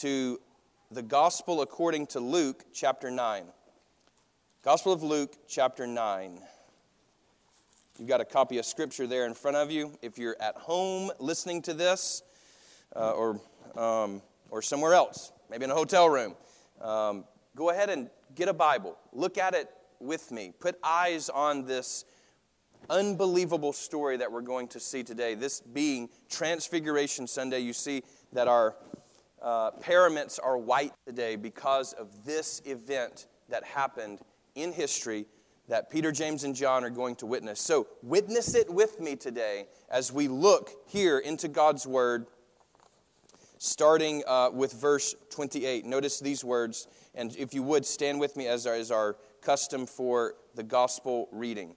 to the Gospel according to Luke, chapter 9. Gospel of Luke, chapter 9. You've got a copy of Scripture there in front of you. If you're at home listening to this, uh, or, um, or somewhere else, maybe in a hotel room, um, go ahead and get a Bible. Look at it with me. Put eyes on this unbelievable story that we're going to see today. This being Transfiguration Sunday, you see that our uh, paraments are white today because of this event that happened in history that Peter, James, and John are going to witness. So, witness it with me today as we look here into God's Word, starting uh, with verse 28. Notice these words, and if you would, stand with me as our, as our custom for the gospel reading.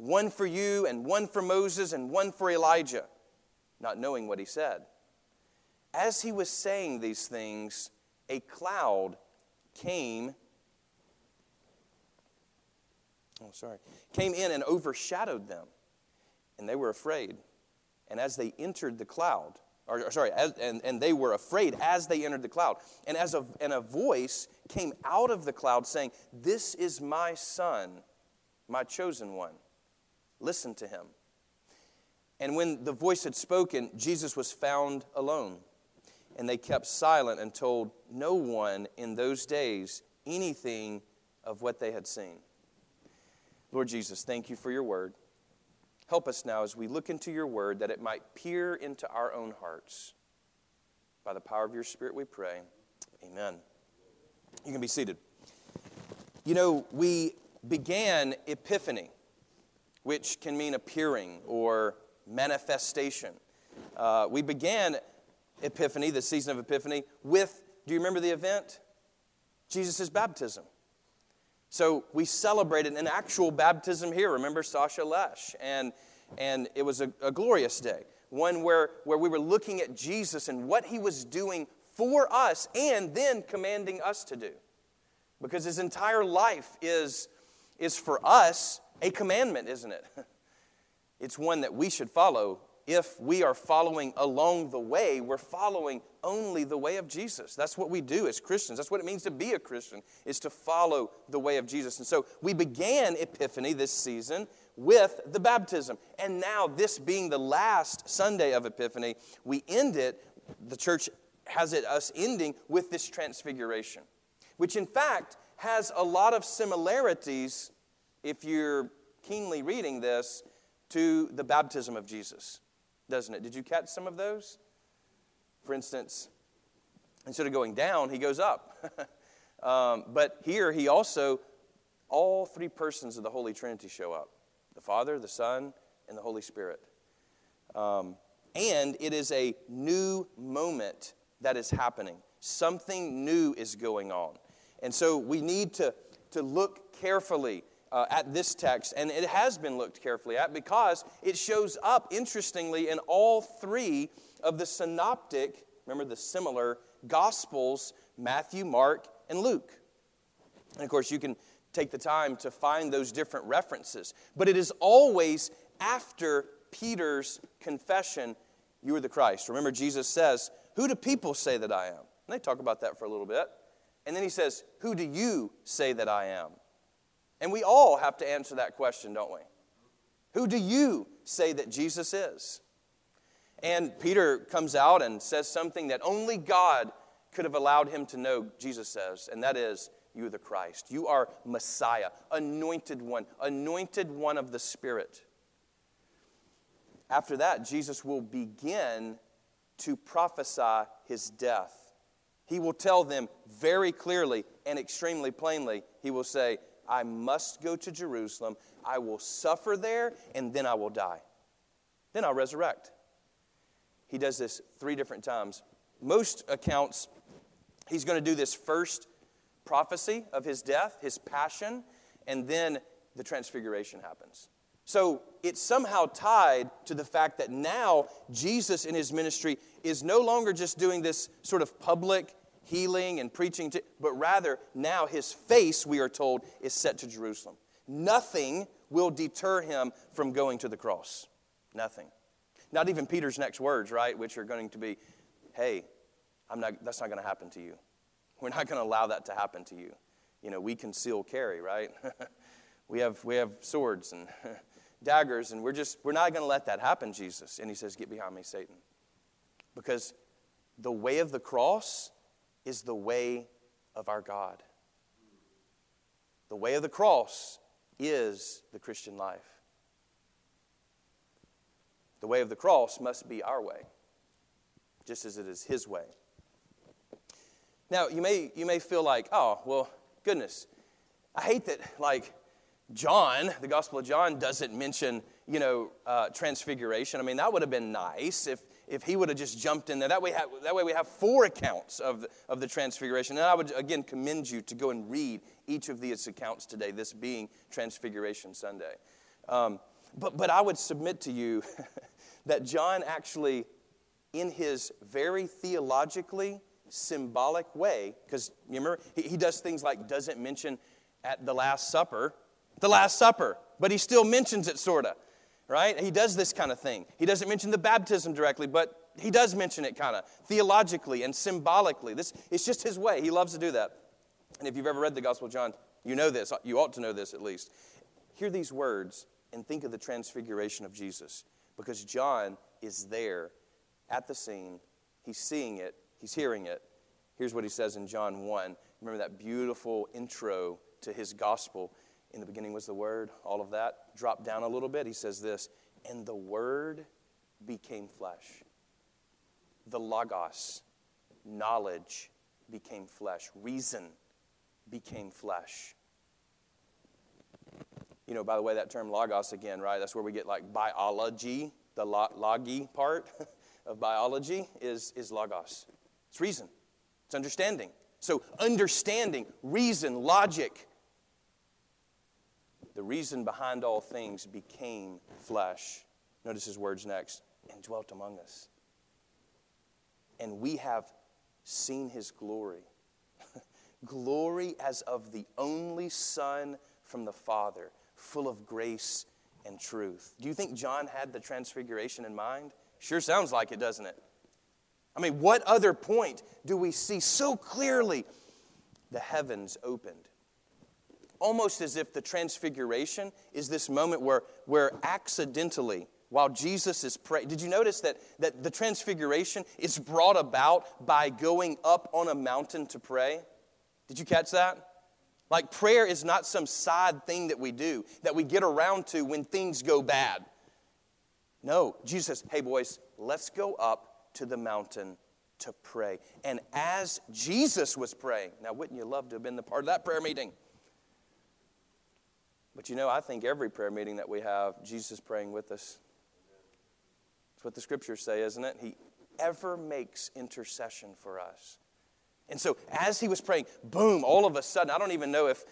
one for you, and one for Moses, and one for Elijah, not knowing what he said. As he was saying these things, a cloud came oh, sorry, came in and overshadowed them, and they were afraid. And as they entered the cloud, or, sorry, as, and, and they were afraid as they entered the cloud. And as a, and a voice came out of the cloud saying, This is my son, my chosen one. Listen to him. And when the voice had spoken, Jesus was found alone. And they kept silent and told no one in those days anything of what they had seen. Lord Jesus, thank you for your word. Help us now as we look into your word that it might peer into our own hearts. By the power of your Spirit, we pray. Amen. You can be seated. You know, we began Epiphany, which can mean appearing or manifestation. Uh, we began Epiphany, the season of Epiphany, with, do you remember the event? Jesus' baptism. So we celebrated an actual baptism here. Remember Sasha Lesh? And, and it was a, a glorious day, one where, where we were looking at Jesus and what he was doing for us and then commanding us to do. Because his entire life is, is for us a commandment, isn't it? It's one that we should follow if we are following along the way, we're following only the way of Jesus. That's what we do as Christians. That's what it means to be a Christian, is to follow the way of Jesus. And so we began Epiphany this season with the baptism. And now, this being the last Sunday of Epiphany, we end it, the church has it us ending with this transfiguration, which in fact has a lot of similarities, if you're keenly reading this, to the baptism of Jesus doesn't it? Did you catch some of those? For instance, instead of going down, he goes up. um, but here, he also, all three persons of the Holy Trinity show up the Father, the Son, and the Holy Spirit. Um, and it is a new moment that is happening. Something new is going on. And so we need to, to look carefully uh, at this text, and it has been looked carefully at because it shows up, interestingly, in all three of the synoptic, remember the similar Gospels Matthew, Mark, and Luke. And of course, you can take the time to find those different references, but it is always after Peter's confession, You are the Christ. Remember, Jesus says, Who do people say that I am? And they talk about that for a little bit. And then he says, Who do you say that I am? And we all have to answer that question, don't we? Who do you say that Jesus is? And Peter comes out and says something that only God could have allowed him to know, Jesus says, and that is, you are the Christ. You are Messiah, anointed one, anointed one of the Spirit. After that, Jesus will begin to prophesy his death. He will tell them very clearly and extremely plainly, he will say, I must go to Jerusalem, I will suffer there, and then I will die. Then I'll resurrect. He does this three different times. Most accounts, he's going to do this first prophecy of his death, his passion, and then the transfiguration happens. So it's somehow tied to the fact that now Jesus in his ministry is no longer just doing this sort of public healing and preaching, to, but rather now his face, we are told, is set to Jerusalem. Nothing will deter him from going to the cross. Nothing. Not even Peter's next words, right? Which are going to be, hey, I'm not, that's not going to happen to you. We're not going to allow that to happen to you. You know, we conceal carry, right? we, have, we have swords and daggers, and we're just, we're not going to let that happen, Jesus. And he says, Get behind me, Satan. Because the way of the cross is the way of our God. The way of the cross is the Christian life. The way of the cross must be our way, just as it is His way. Now, you may, you may feel like, oh, well, goodness, I hate that, like, John, the Gospel of John, doesn't mention, you know, uh, transfiguration. I mean, that would have been nice if, if he would have just jumped in there. That way, that way we have four accounts of the, of the transfiguration. And I would, again, commend you to go and read each of these accounts today, this being Transfiguration Sunday. Um, but, but I would submit to you that John actually, in his very theologically symbolic way, because you remember, he, he does things like doesn't mention at the Last Supper, the Last Supper, but he still mentions it, sort of, right? He does this kind of thing. He doesn't mention the baptism directly, but he does mention it kind of theologically and symbolically. This it's just his way. He loves to do that. And if you've ever read the Gospel of John, you know this. You ought to know this at least. Hear these words and think of the transfiguration of Jesus because John is there at the scene. He's seeing it, he's hearing it. Here's what he says in John 1. Remember that beautiful intro to his gospel. In the beginning was the Word, all of that. Drop down a little bit. He says this, and the Word became flesh. The Logos, knowledge, became flesh. Reason became flesh. You know, by the way, that term logos again, right? That's where we get like biology, the logi part of biology is, is logos. It's reason, it's understanding. So, understanding, reason, logic. The reason behind all things became flesh. Notice his words next and dwelt among us. And we have seen his glory. glory as of the only Son from the Father full of grace and truth. Do you think John had the transfiguration in mind? Sure sounds like it, doesn't it? I mean, what other point do we see so clearly the heavens opened? Almost as if the transfiguration is this moment where, where accidentally, while Jesus is praying, did you notice that, that the transfiguration is brought about by going up on a mountain to pray? Did you catch that? Like prayer is not some side thing that we do, that we get around to when things go bad. No, Jesus says, hey, boys, let's go up to the mountain to pray. And as Jesus was praying, now wouldn't you love to have been the part of that prayer meeting? But you know, I think every prayer meeting that we have, Jesus is praying with us. That's what the scriptures say, isn't it? He ever makes intercession for us. And so as he was praying, boom, all of a sudden, I don't even know if,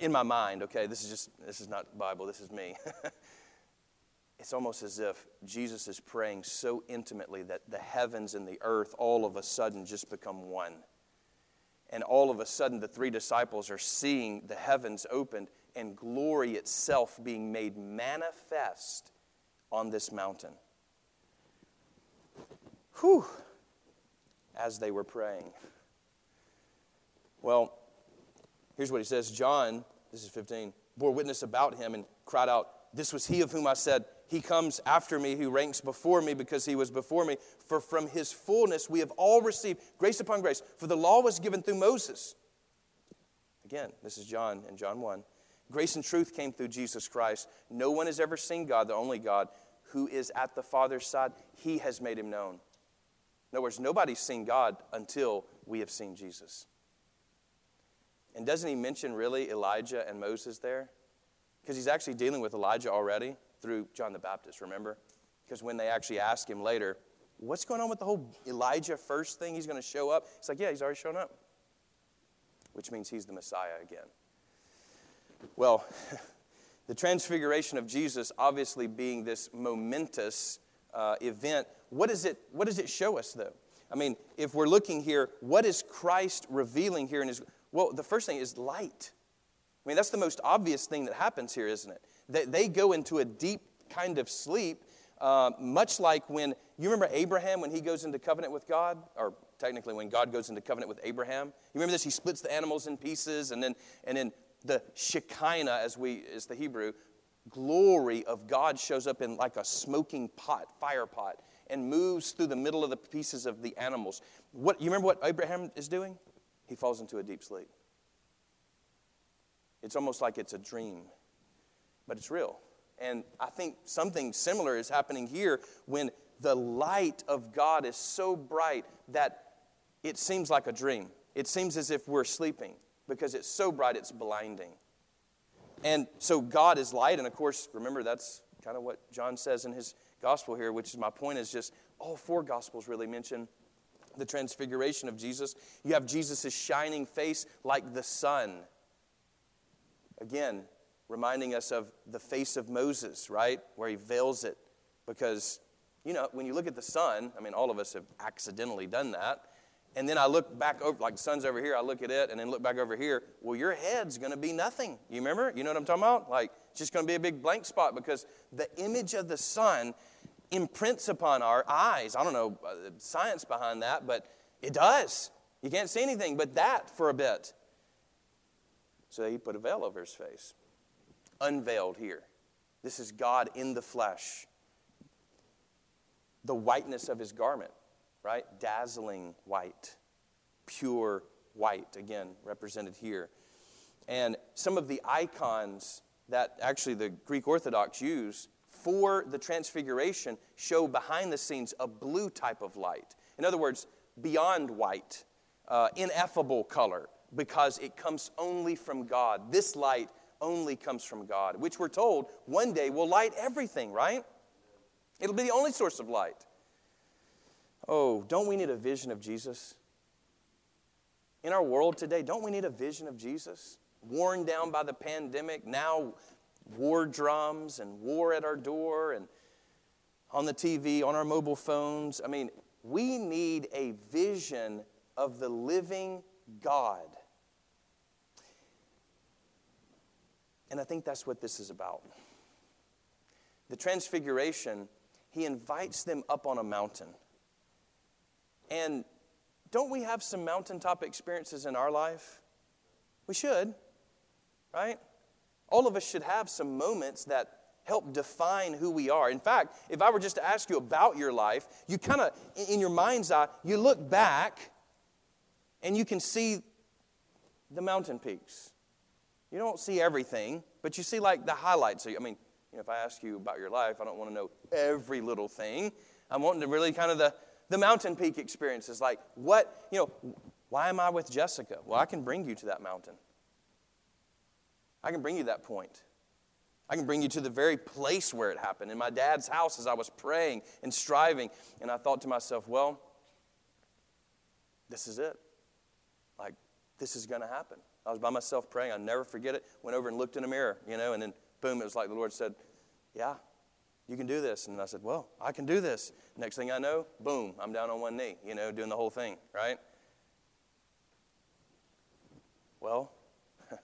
in my mind, okay, this is just, this is not Bible, this is me. it's almost as if Jesus is praying so intimately that the heavens and the earth all of a sudden just become one. And all of a sudden, the three disciples are seeing the heavens opened and glory itself being made manifest on this mountain. Whew, as they were praying. Well, here's what he says John, this is 15, bore witness about him and cried out, This was he of whom I said, he comes after me who ranks before me because he was before me. For from his fullness we have all received grace upon grace. For the law was given through Moses. Again, this is John in John 1. Grace and truth came through Jesus Christ. No one has ever seen God, the only God, who is at the Father's side. He has made him known. In other words, nobody's seen God until we have seen Jesus. And doesn't he mention really Elijah and Moses there? Because he's actually dealing with Elijah already through John the Baptist, remember? Because when they actually ask him later, what's going on with the whole Elijah first thing? He's going to show up. It's like, yeah, he's already shown up, which means he's the Messiah again. Well, the transfiguration of Jesus obviously being this momentous uh, event, what, is it, what does it show us, though? I mean, if we're looking here, what is Christ revealing here in his. Well, the first thing is light. I mean, that's the most obvious thing that happens here, isn't it? They, they go into a deep kind of sleep, uh, much like when you remember Abraham when he goes into covenant with God, or technically when God goes into covenant with Abraham. You remember this? He splits the animals in pieces, and then and then the Shekinah, as we is the Hebrew, glory of God shows up in like a smoking pot, fire pot, and moves through the middle of the pieces of the animals. What you remember what Abraham is doing? He falls into a deep sleep. It's almost like it's a dream but it's real. And I think something similar is happening here when the light of God is so bright that it seems like a dream. It seems as if we're sleeping because it's so bright it's blinding. And so God is light, and of course, remember that's kind of what John says in his gospel here, which is my point is just all four gospels really mention the transfiguration of Jesus. You have Jesus' shining face like the sun. Again, reminding us of the face of Moses, right? Where he veils it. Because, you know, when you look at the sun, I mean, all of us have accidentally done that. And then I look back over, like the sun's over here, I look at it, and then look back over here. Well, your head's going to be nothing. You remember? You know what I'm talking about? Like, it's just going to be a big blank spot because the image of the sun imprints upon our eyes. I don't know uh, science behind that, but it does. You can't see anything but that for a bit. So he put a veil over his face unveiled here. This is God in the flesh. The whiteness of his garment, right? Dazzling white, pure white, again, represented here. And some of the icons that actually the Greek Orthodox use for the transfiguration show behind the scenes a blue type of light. In other words, beyond white, uh, ineffable color, because it comes only from God. This light only comes from God, which we're told one day will light everything, right? It'll be the only source of light. Oh, don't we need a vision of Jesus? In our world today, don't we need a vision of Jesus? Worn down by the pandemic, now war drums and war at our door and on the TV, on our mobile phones. I mean, we need a vision of the living God And I think that's what this is about. The transfiguration, he invites them up on a mountain. And don't we have some mountaintop experiences in our life? We should, right? All of us should have some moments that help define who we are. In fact, if I were just to ask you about your life, you kind of, in your mind's eye, you look back and you can see the mountain peaks. You don't see everything, but you see like the highlights. I mean, you know, if I ask you about your life, I don't want to know every little thing. I'm wanting to really kind of the, the mountain peak experiences. Like, what, you know, why am I with Jessica? Well, I can bring you to that mountain. I can bring you that point. I can bring you to the very place where it happened. In my dad's house, as I was praying and striving, and I thought to myself, well, this is it. Like, this is going to happen. I was by myself praying. I'll never forget it. Went over and looked in a mirror, you know, and then boom, it was like the Lord said, Yeah, you can do this. And I said, Well, I can do this. Next thing I know, boom, I'm down on one knee, you know, doing the whole thing, right? Well,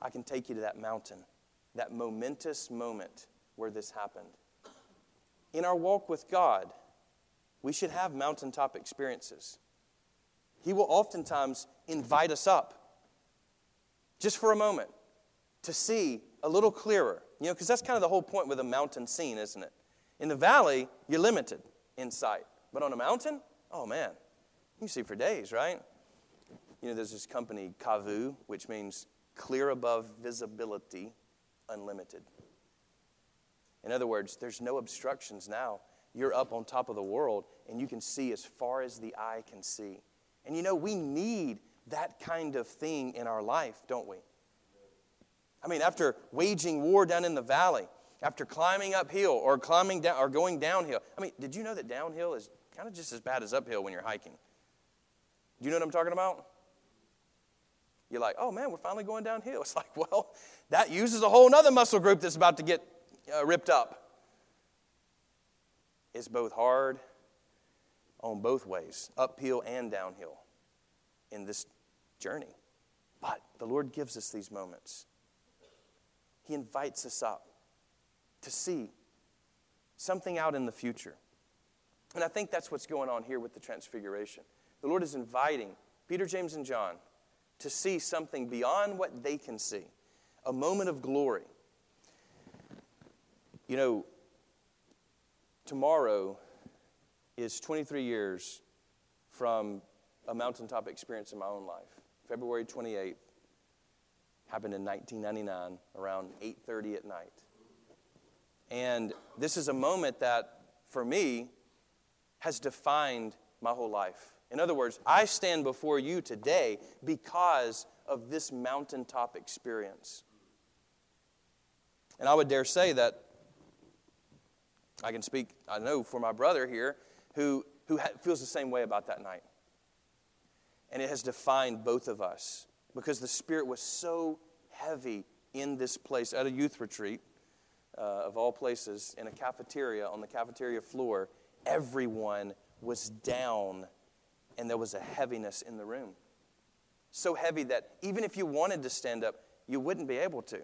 I can take you to that mountain, that momentous moment where this happened. In our walk with God, we should have mountaintop experiences. He will oftentimes invite us up just for a moment to see a little clearer. You know, because that's kind of the whole point with a mountain scene, isn't it? In the valley, you're limited in sight. But on a mountain, oh man, you see for days, right? You know, there's this company, Kavu, which means clear above visibility, unlimited. In other words, there's no obstructions now. You're up on top of the world and you can see as far as the eye can see. And you know, we need that kind of thing in our life, don't we? I mean, after waging war down in the valley, after climbing uphill or climbing down or going downhill. I mean, did you know that downhill is kind of just as bad as uphill when you're hiking? Do you know what I'm talking about? You're like, oh man, we're finally going downhill. It's like, well, that uses a whole other muscle group that's about to get uh, ripped up. It's both hard on both ways, uphill and downhill, in this journey. But the Lord gives us these moments. He invites us up to see something out in the future. And I think that's what's going on here with the transfiguration. The Lord is inviting Peter, James, and John to see something beyond what they can see a moment of glory. You know, tomorrow is 23 years from a mountaintop experience in my own life. February 28th happened in 1999 around 8:30 at night. And this is a moment that for me has defined my whole life. In other words, I stand before you today because of this mountaintop experience. And I would dare say that I can speak, I know, for my brother here who, who feels the same way about that night. And it has defined both of us because the Spirit was so heavy in this place at a youth retreat, uh, of all places, in a cafeteria, on the cafeteria floor. Everyone was down, and there was a heaviness in the room. So heavy that even if you wanted to stand up, you wouldn't be able to.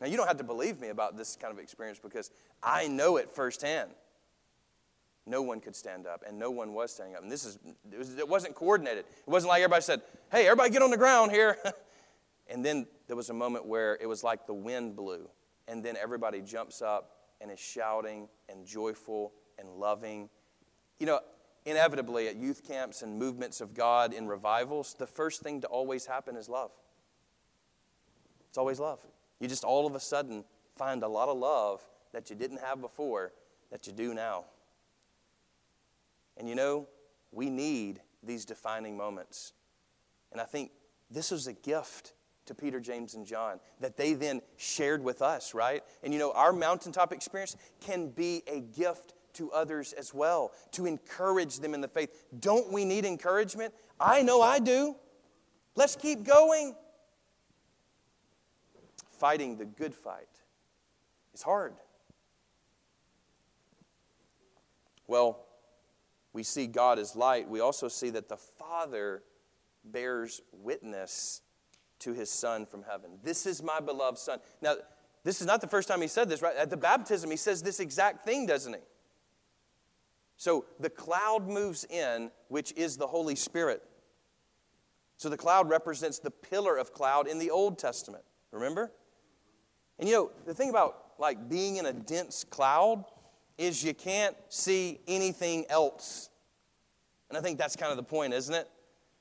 Now, you don't have to believe me about this kind of experience because I know it firsthand. No one could stand up, and no one was standing up. And this is, it, was, it wasn't coordinated. It wasn't like everybody said, hey, everybody get on the ground here. and then there was a moment where it was like the wind blew, and then everybody jumps up and is shouting and joyful and loving. You know, inevitably at youth camps and movements of God in revivals, the first thing to always happen is love. It's always love. You just all of a sudden find a lot of love that you didn't have before that you do now. And you know, we need these defining moments. And I think this was a gift to Peter, James, and John that they then shared with us, right? And you know, our mountaintop experience can be a gift to others as well, to encourage them in the faith. Don't we need encouragement? I know I do. Let's keep going fighting the good fight is hard. Well, we see God as light. We also see that the Father bears witness to his Son from heaven. This is my beloved Son. Now, this is not the first time he said this, right? At the baptism, he says this exact thing, doesn't he? So the cloud moves in, which is the Holy Spirit. So the cloud represents the pillar of cloud in the Old Testament. Remember? And you know, the thing about like being in a dense cloud is you can't see anything else. And I think that's kind of the point, isn't it?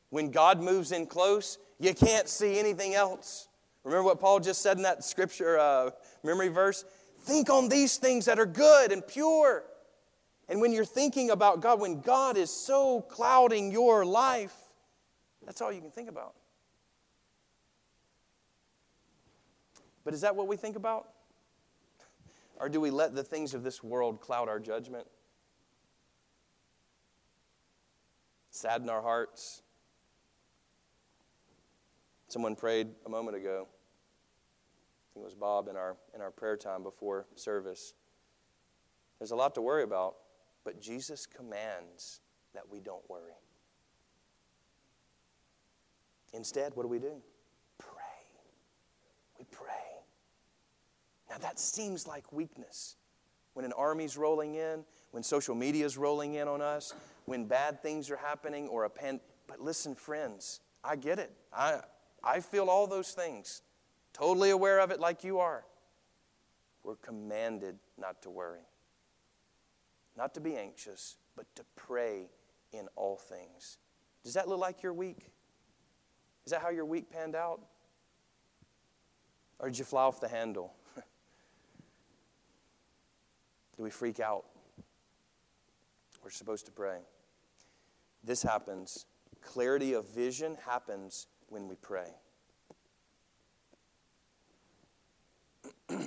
When God moves in close, you can't see anything else. Remember what Paul just said in that scripture uh, memory verse? Think on these things that are good and pure. And when you're thinking about God, when God is so clouding your life, that's all you can think about. But is that what we think about? Or do we let the things of this world cloud our judgment? Sadden our hearts? Someone prayed a moment ago. I think it was Bob in our, in our prayer time before service. There's a lot to worry about, but Jesus commands that we don't worry. Instead, what do we do? Pray. We pray. Now, that seems like weakness. When an army's rolling in, when social media's rolling in on us, when bad things are happening, or a pen. But listen, friends, I get it. I, I feel all those things. Totally aware of it like you are. we're commanded not to worry. Not to be anxious, but to pray in all things. Does that look like your week? Is that how your week panned out? Or did you fly off the handle? Do we freak out? We're supposed to pray. This happens. Clarity of vision happens when we pray.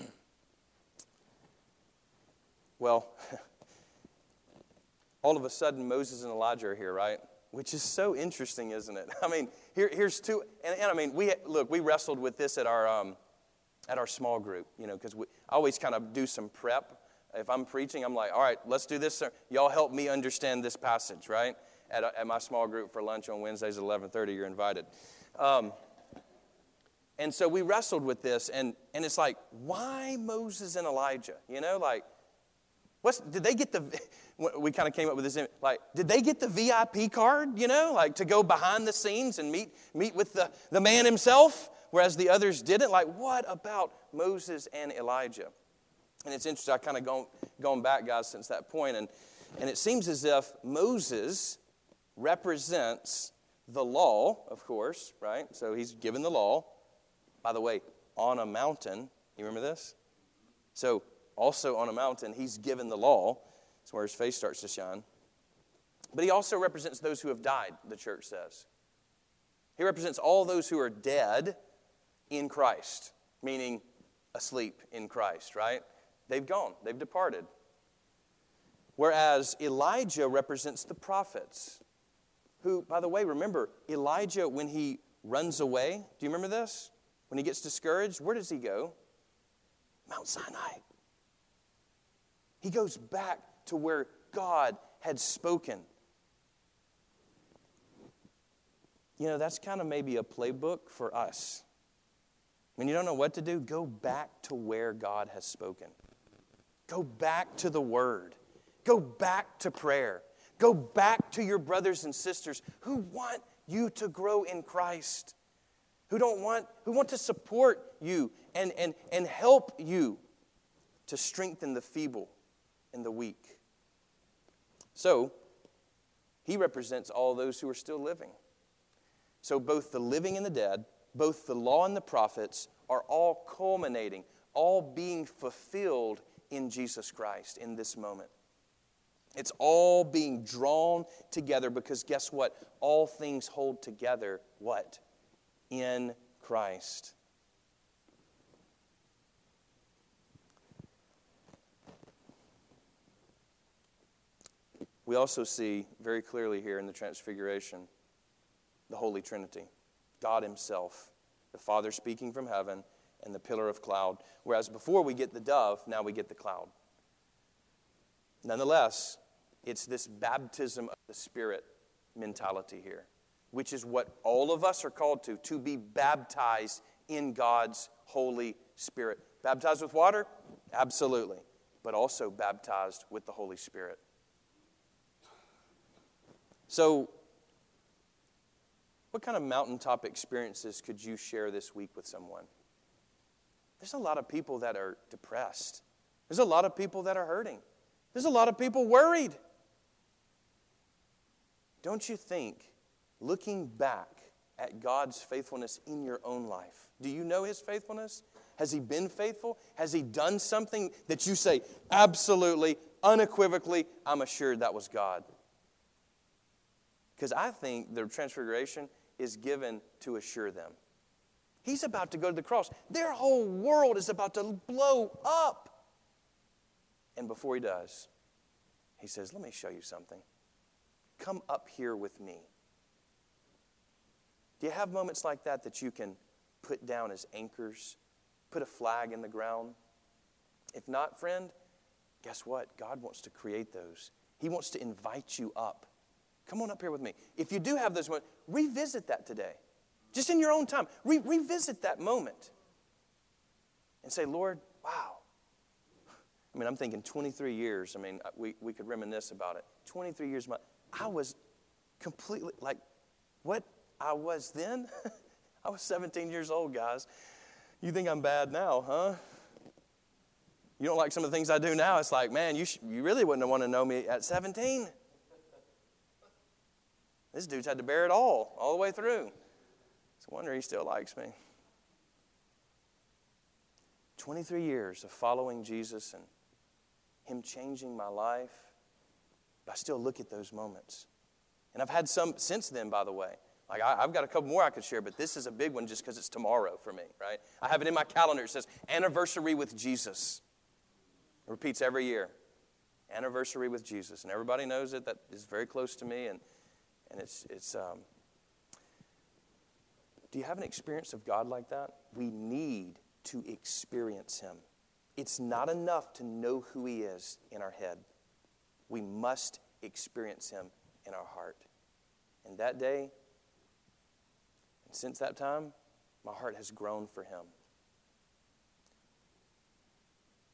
well, all of a sudden Moses and Elijah are here, right? Which is so interesting, isn't it? I mean, here, here's two, and, and, I mean, we look, we wrestled with this at our um, at our small group, you know, because I always kind of do some prep. If I'm preaching, I'm like, all right, let's do this. Y'all help me understand this passage, right? At, at my small group for lunch on Wednesdays at 11:30, you're invited. Um, and so we wrestled with this, and, and it's like, why Moses and Elijah? You know, like, what's, did they get the, we kind of came up with this, like, did they get the VIP card, you know, like to go behind the scenes and meet, meet with the, the man himself, whereas the others didn't? Like, what about Moses and Elijah? And it's interesting, I kind of gone, gone back, guys, since that point, and, and it seems as if Moses represents the law, of course, right? So he's given the law. By the way, on a mountain, you remember this? So, also on a mountain, he's given the law. That's where his face starts to shine. But he also represents those who have died, the church says. He represents all those who are dead in Christ, meaning asleep in Christ, right? They've gone, they've departed. Whereas Elijah represents the prophets, who, by the way, remember, Elijah, when he runs away, do you remember this? When he gets discouraged, where does he go? Mount Sinai. He goes back to where God had spoken. You know, that's kind of maybe a playbook for us. When you don't know what to do, go back to where God has spoken. Go back to the Word. Go back to prayer. Go back to your brothers and sisters who want you to grow in Christ, who don't want, who want to support you and, and, and help you to strengthen the feeble and the weak. So, he represents all those who are still living. So, both the living and the dead, both the law and the prophets are all culminating, all being fulfilled in Jesus Christ in this moment. It's all being drawn together because guess what? All things hold together what? In Christ. We also see very clearly here in the Transfiguration the Holy Trinity God Himself, the Father speaking from heaven, and the pillar of cloud. Whereas before we get the dove, now we get the cloud. Nonetheless, it's this baptism of the Spirit mentality here, which is what all of us are called to, to be baptized in God's Holy Spirit. Baptized with water? Absolutely. But also baptized with the Holy Spirit. So, what kind of mountaintop experiences could you share this week with someone? There's a lot of people that are depressed. There's a lot of people that are hurting. There's a lot of people worried. Don't you think, looking back at God's faithfulness in your own life, do you know His faithfulness? Has He been faithful? Has He done something that you say, absolutely, unequivocally, I'm assured that was God? Because I think the transfiguration is given to assure them. He's about to go to the cross. Their whole world is about to blow up. And before he does, he says, Let me show you something. Come up here with me. Do you have moments like that that you can put down as anchors, put a flag in the ground? If not, friend, guess what? God wants to create those. He wants to invite you up. Come on up here with me. If you do have those moments, revisit that today. Just in your own time, Re- revisit that moment and say, Lord, wow, I mean, I'm thinking 23 years. I mean, uh, we, we could reminisce about it. 23 years, my, I was completely like what I was then. I was 17 years old, guys. You think I'm bad now, huh? You don't like some of the things I do now? It's like, man, you, sh- you really wouldn't want to know me at 17. This dude's had to bear it all, all the way through. Wonder he still likes me. 23 years of following Jesus and Him changing my life. But I still look at those moments. And I've had some since then, by the way. Like, I, have got a couple more I could share, but this is a big one just because it's tomorrow for me, right? I have it in my calendar. It says, Anniversary with Jesus. It repeats every year. Anniversary with Jesus. And everybody knows it. That is very close to me. And, and it's, it's um, do you have an experience of God like that? We need to experience Him. It's not enough to know who He is in our head. We must experience Him in our heart. And that day, and since that time, my heart has grown for Him.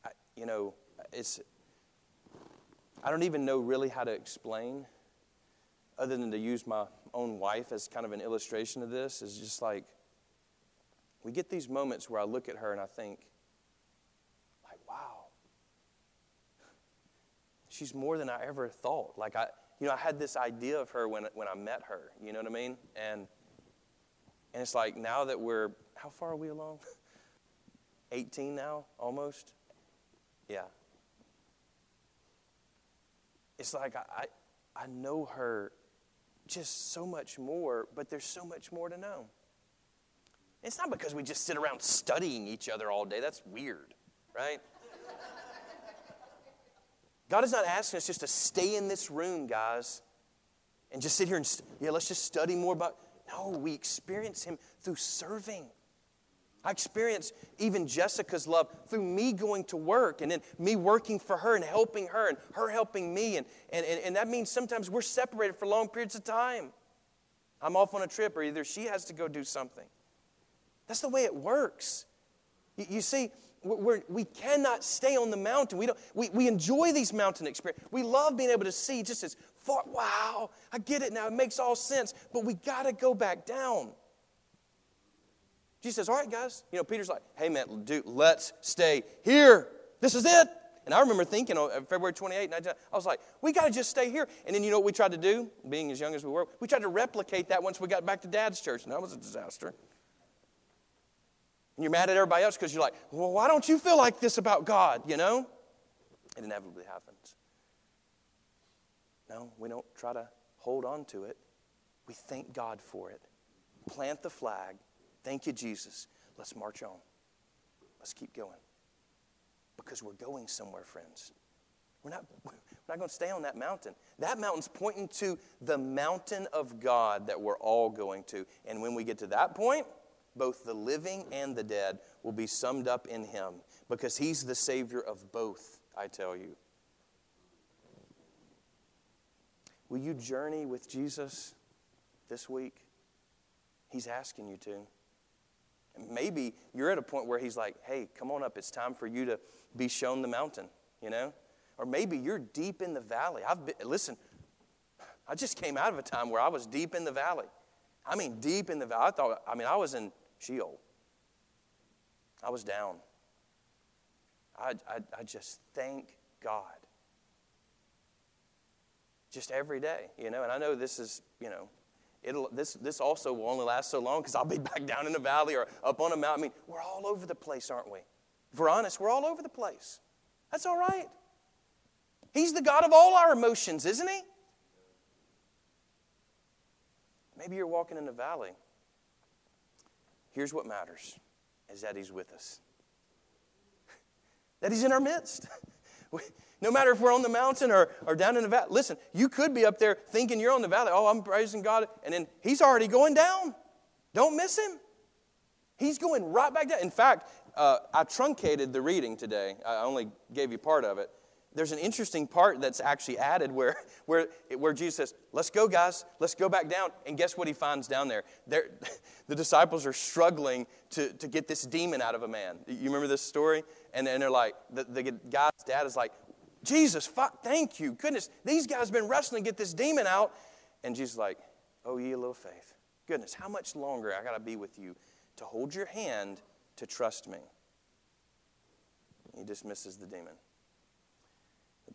I, you know, it's, I don't even know really how to explain, other than to use my own wife as kind of an illustration of this, is just like, we get these moments where I look at her and I think, like, wow, she's more than I ever thought. Like, I, you know, I had this idea of her when, when I met her, you know what I mean? And, and it's like now that we're, how far are we along? 18 now, almost? Yeah. It's like I, I, I know her just so much more, but there's so much more to know. It's not because we just sit around studying each other all day. That's weird, right? God is not asking us just to stay in this room, guys, and just sit here and, yeah, let's just study more about. No, we experience Him through serving. I experience even Jessica's love through me going to work and then me working for her and helping her and her helping me. And, and, and, and that means sometimes we're separated for long periods of time. I'm off on a trip, or either she has to go do something. That's the way it works. You, you see, we're, we cannot stay on the mountain. We, don't, we, we enjoy these mountain experiences. We love being able to see just as far. Wow, I get it now. It makes all sense. But we got to go back down. Jesus says, All right, guys. You know, Peter's like, Hey, man, dude, let's stay here. This is it. And I remember thinking on uh, February 28, I was like, we got to just stay here. And then you know what we tried to do, being as young as we were? We tried to replicate that once we got back to dad's church, and that was a disaster. And you're mad at everybody else because you're like, well, why don't you feel like this about God, you know? It inevitably happens. No, we don't try to hold on to it. We thank God for it. Plant the flag. Thank you, Jesus. Let's march on. Let's keep going. Because we're going somewhere, friends. We're not, we're not going to stay on that mountain. That mountain's pointing to the mountain of God that we're all going to. And when we get to that point, both the living and the dead will be summed up in him because he's the Savior of both, I tell you. Will you journey with Jesus this week? He's asking you to. Maybe you're at a point where he's like, hey, come on up. It's time for you to be shown the mountain, you know? Or maybe you're deep in the valley. I've been, listen, I just came out of a time where I was deep in the valley. I mean, deep in the valley. I thought, I mean, I was in Sheol. I was down. I, I, I just thank God. Just every day, you know, and I know this is, you know, it'll this this also will only last so long because I'll be back down in the valley or up on a mountain. I mean, we're all over the place, aren't we? If we're honest, we're all over the place. That's all right. He's the God of all our emotions, isn't he? Maybe you're walking in the valley Here's what matters is that he's with us. that he's in our midst. no matter if we're on the mountain or, or down in the valley. Listen, you could be up there thinking you're on the valley. Oh, I'm praising God. And then he's already going down. Don't miss him. He's going right back down. In fact, uh, I truncated the reading today. I only gave you part of it there's an interesting part that's actually added where, where, where Jesus says, Let's go, guys, let's go back down. And guess what he finds down there? They're, the disciples are struggling to, to get this demon out of a man. You remember this story? And, and they're like, the, the guy's dad is like, Jesus, fuck, thank you. Goodness, these guys have been wrestling to get this demon out. And Jesus is like, Oh, ye little faith. Goodness, how much longer I got to be with you to hold your hand to trust me? he dismisses the demon.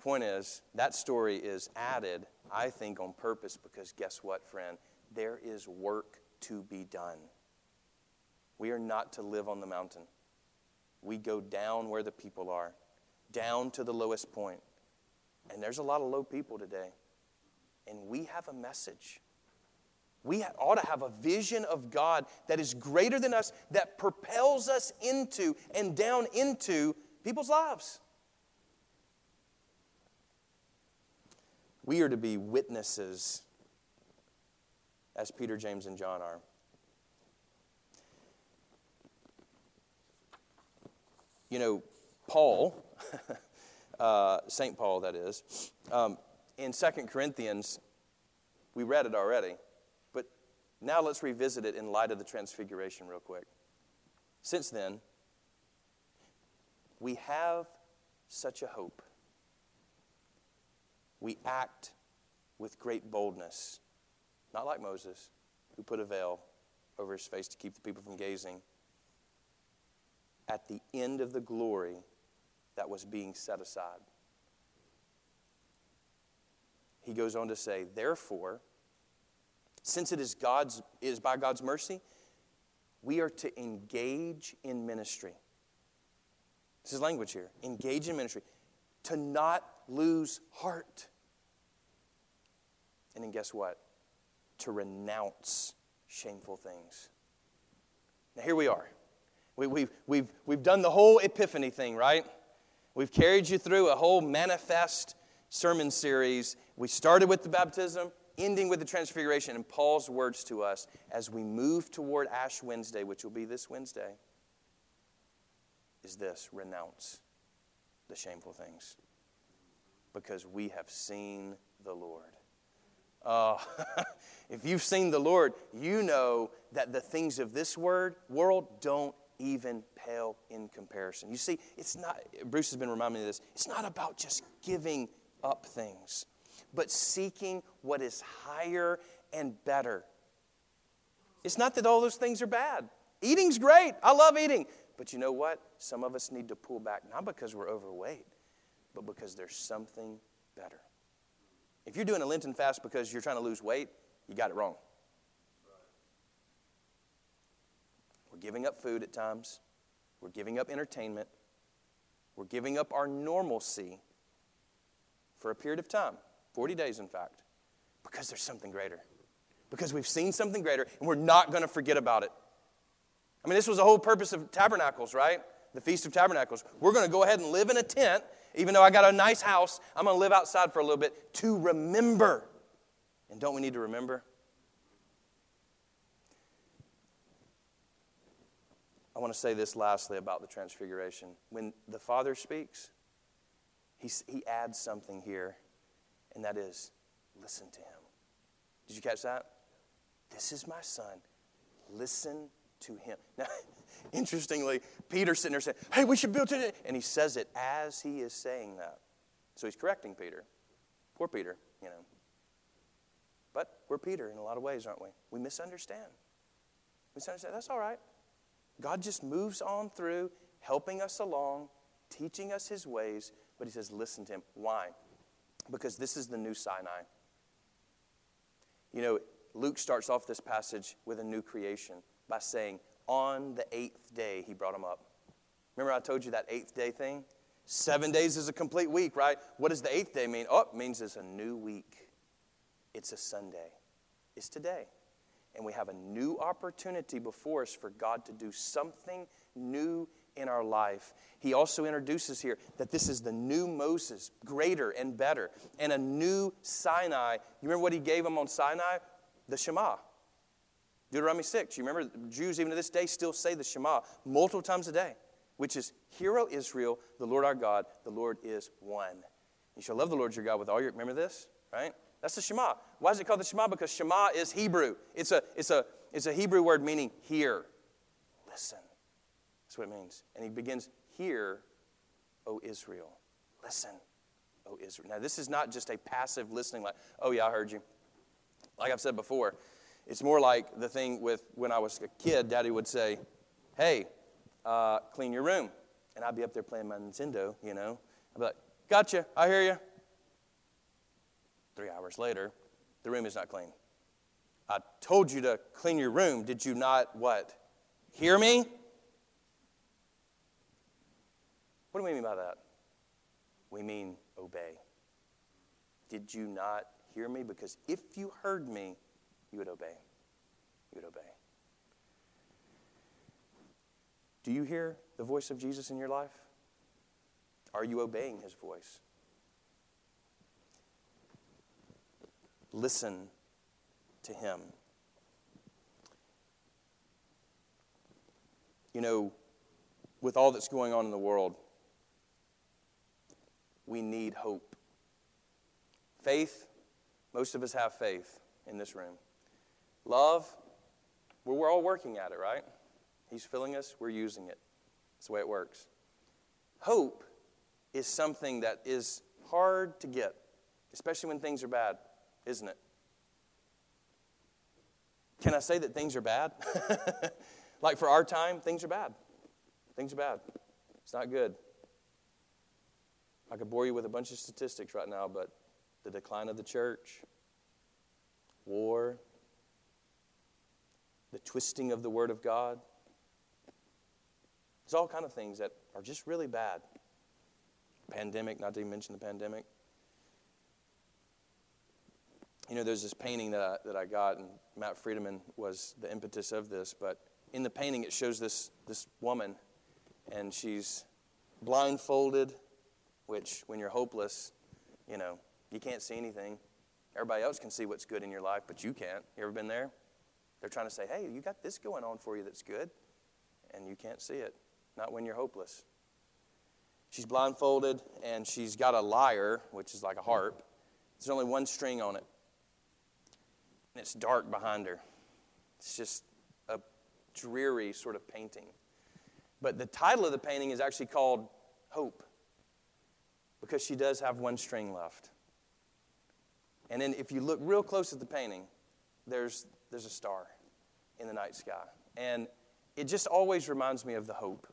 Point is, that story is added, I think, on purpose because guess what, friend? There is work to be done. We are not to live on the mountain. We go down where the people are, down to the lowest point. And there's a lot of low people today. And we have a message. We ought to have a vision of God that is greater than us, that propels us into and down into people's lives. We are to be witnesses, as Peter, James, and John are. You know, Paul, uh, St. Paul, that is, um, in 2 Corinthians, we read it already, but now let's revisit it in light of the Transfiguration, real quick. Since then, we have such a hope. We act with great boldness, not like Moses, who put a veil over his face to keep the people from gazing. At the end of the glory that was being set aside. He goes on to say, Therefore, since it is, God's, it is by God's mercy, we are to engage in ministry. This is language here. Engage in ministry. To not lose heart. And then guess what? To renounce shameful things. Now, here we are. We, have we've, we've, we've done the whole epiphany thing, right? We've carried you through a whole manifest sermon series. We started with the baptism, ending with the transfiguration, and Paul's words to us as we move toward Ash Wednesday, which will be this Wednesday, is this renounce the shameful things because we have seen the Lord. Uh, if you've seen the Lord, you know that the things of this word world don't even pale in comparison. You see, it's not, Bruce has been reminding me of this, it's not about just giving up things, but seeking what is higher and better. It's not that all those things are bad. Eating's great. I love eating. But you know what? Some of us need to pull back, not because we're overweight, but because there's something better. If you're doing a Lenten fast because you're trying to lose weight, you got it wrong. We're giving up food at times, we're giving up entertainment, we're giving up our normalcy for a period of time 40 days, in fact because there's something greater. Because we've seen something greater and we're not going to forget about it. I mean, this was the whole purpose of tabernacles, right? The Feast of Tabernacles. We're going to go ahead and live in a tent even though I got a nice house, I'm going to live outside for a little bit to remember. And don't we need to remember? I want to say this lastly about the transfiguration. When the Father speaks, he, he adds something here, and that is listen to him. Did you catch that? This is my son. Listen to him. Now, Interestingly, Peter's sitting there saying, Hey, we should build it. And he says it as he is saying that. So he's correcting Peter. Poor Peter, you know. But we're Peter in a lot of ways, aren't we? We misunderstand. We misunderstand. That's all right. God just moves on through, helping us along, teaching us his ways, but he says, listen to him. Why? Because this is the new Sinai. You know, Luke starts off this passage with a new creation by saying, on the eighth day, he brought them up. Remember, I told you that eighth day thing? Seven days is a complete week, right? What does the eighth day mean? Oh, it means it's a new week. It's a Sunday. It's today. And we have a new opportunity before us for God to do something new in our life. He also introduces here that this is the new Moses, greater and better, and a new Sinai. You remember what he gave them on Sinai? The Shema. Deuteronomy 6, you remember Jews even to this day still say the Shema multiple times a day, which is, Hear, O Israel, the Lord our God, the Lord is one. You shall love the Lord your God with all your, remember this, right? That's the Shema. Why is it called the Shema? Because Shema is Hebrew. It's a, it's a, it's a Hebrew word meaning hear, listen. That's what it means. And he begins, Hear, O Israel, listen, O Israel. Now, this is not just a passive listening, like, oh, yeah, I heard you. Like I've said before, it's more like the thing with when I was a kid, daddy would say, Hey, uh, clean your room. And I'd be up there playing my Nintendo, you know. I'd be like, gotcha, I hear you. Three hours later, the room is not clean. I told you to clean your room. Did you not what? Hear me? What do we mean by that? We mean obey. Did you not hear me? Because if you heard me, you would obey. You would obey. Do you hear the voice of Jesus in your life? Are you obeying his voice? Listen to him. You know, with all that's going on in the world, we need hope. Faith, most of us have faith in this room. Love, well, we're all working at it, right? He's filling us, we're using it. That's the way it works. Hope is something that is hard to get, especially when things are bad, isn't it? Can I say that things are bad? like for our time, things are bad. Things are bad. It's not good. I could bore you with a bunch of statistics right now, but the decline of the church, war, the twisting of the Word of God. There's all kind of things that are just really bad. Pandemic, not to even mention the pandemic. You know, there's this painting that I, that I got, and Matt Friedman was the impetus of this, but in the painting it shows this, this woman, and she's blindfolded, which when you're hopeless, you know, you can't see anything. Everybody else can see what's good in your life, but you can't. You ever been there? They're trying to say, hey, you got this going on for you that's good, and you can't see it. Not when you're hopeless. She's blindfolded, and she's got a lyre, which is like a harp. There's only one string on it, and it's dark behind her. It's just a dreary sort of painting. But the title of the painting is actually called Hope because she does have one string left. And then if you look real close at the painting, there's, there's a star in the night sky. And it just always reminds me of the hope.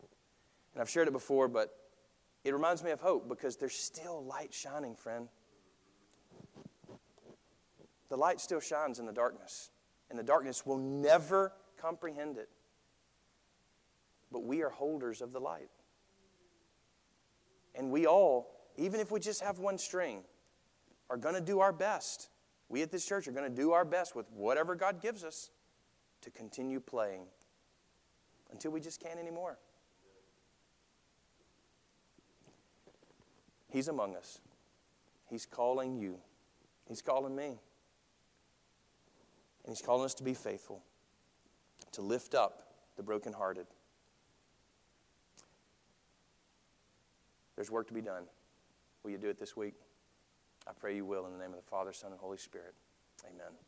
And I've shared it before, but it reminds me of hope because there's still light shining, friend. The light still shines in the darkness, and the darkness will never comprehend it. But we are holders of the light. And we all even if we just have one string, are going to do our best. We at this church are going to do our best with whatever God gives us to continue playing until we just can't anymore. He's among us. He's calling you. He's calling me. And He's calling us to be faithful, to lift up the brokenhearted. There's work to be done. Will you do it this week? I pray you will in the name of the Father, Son, and Holy Spirit. Amen.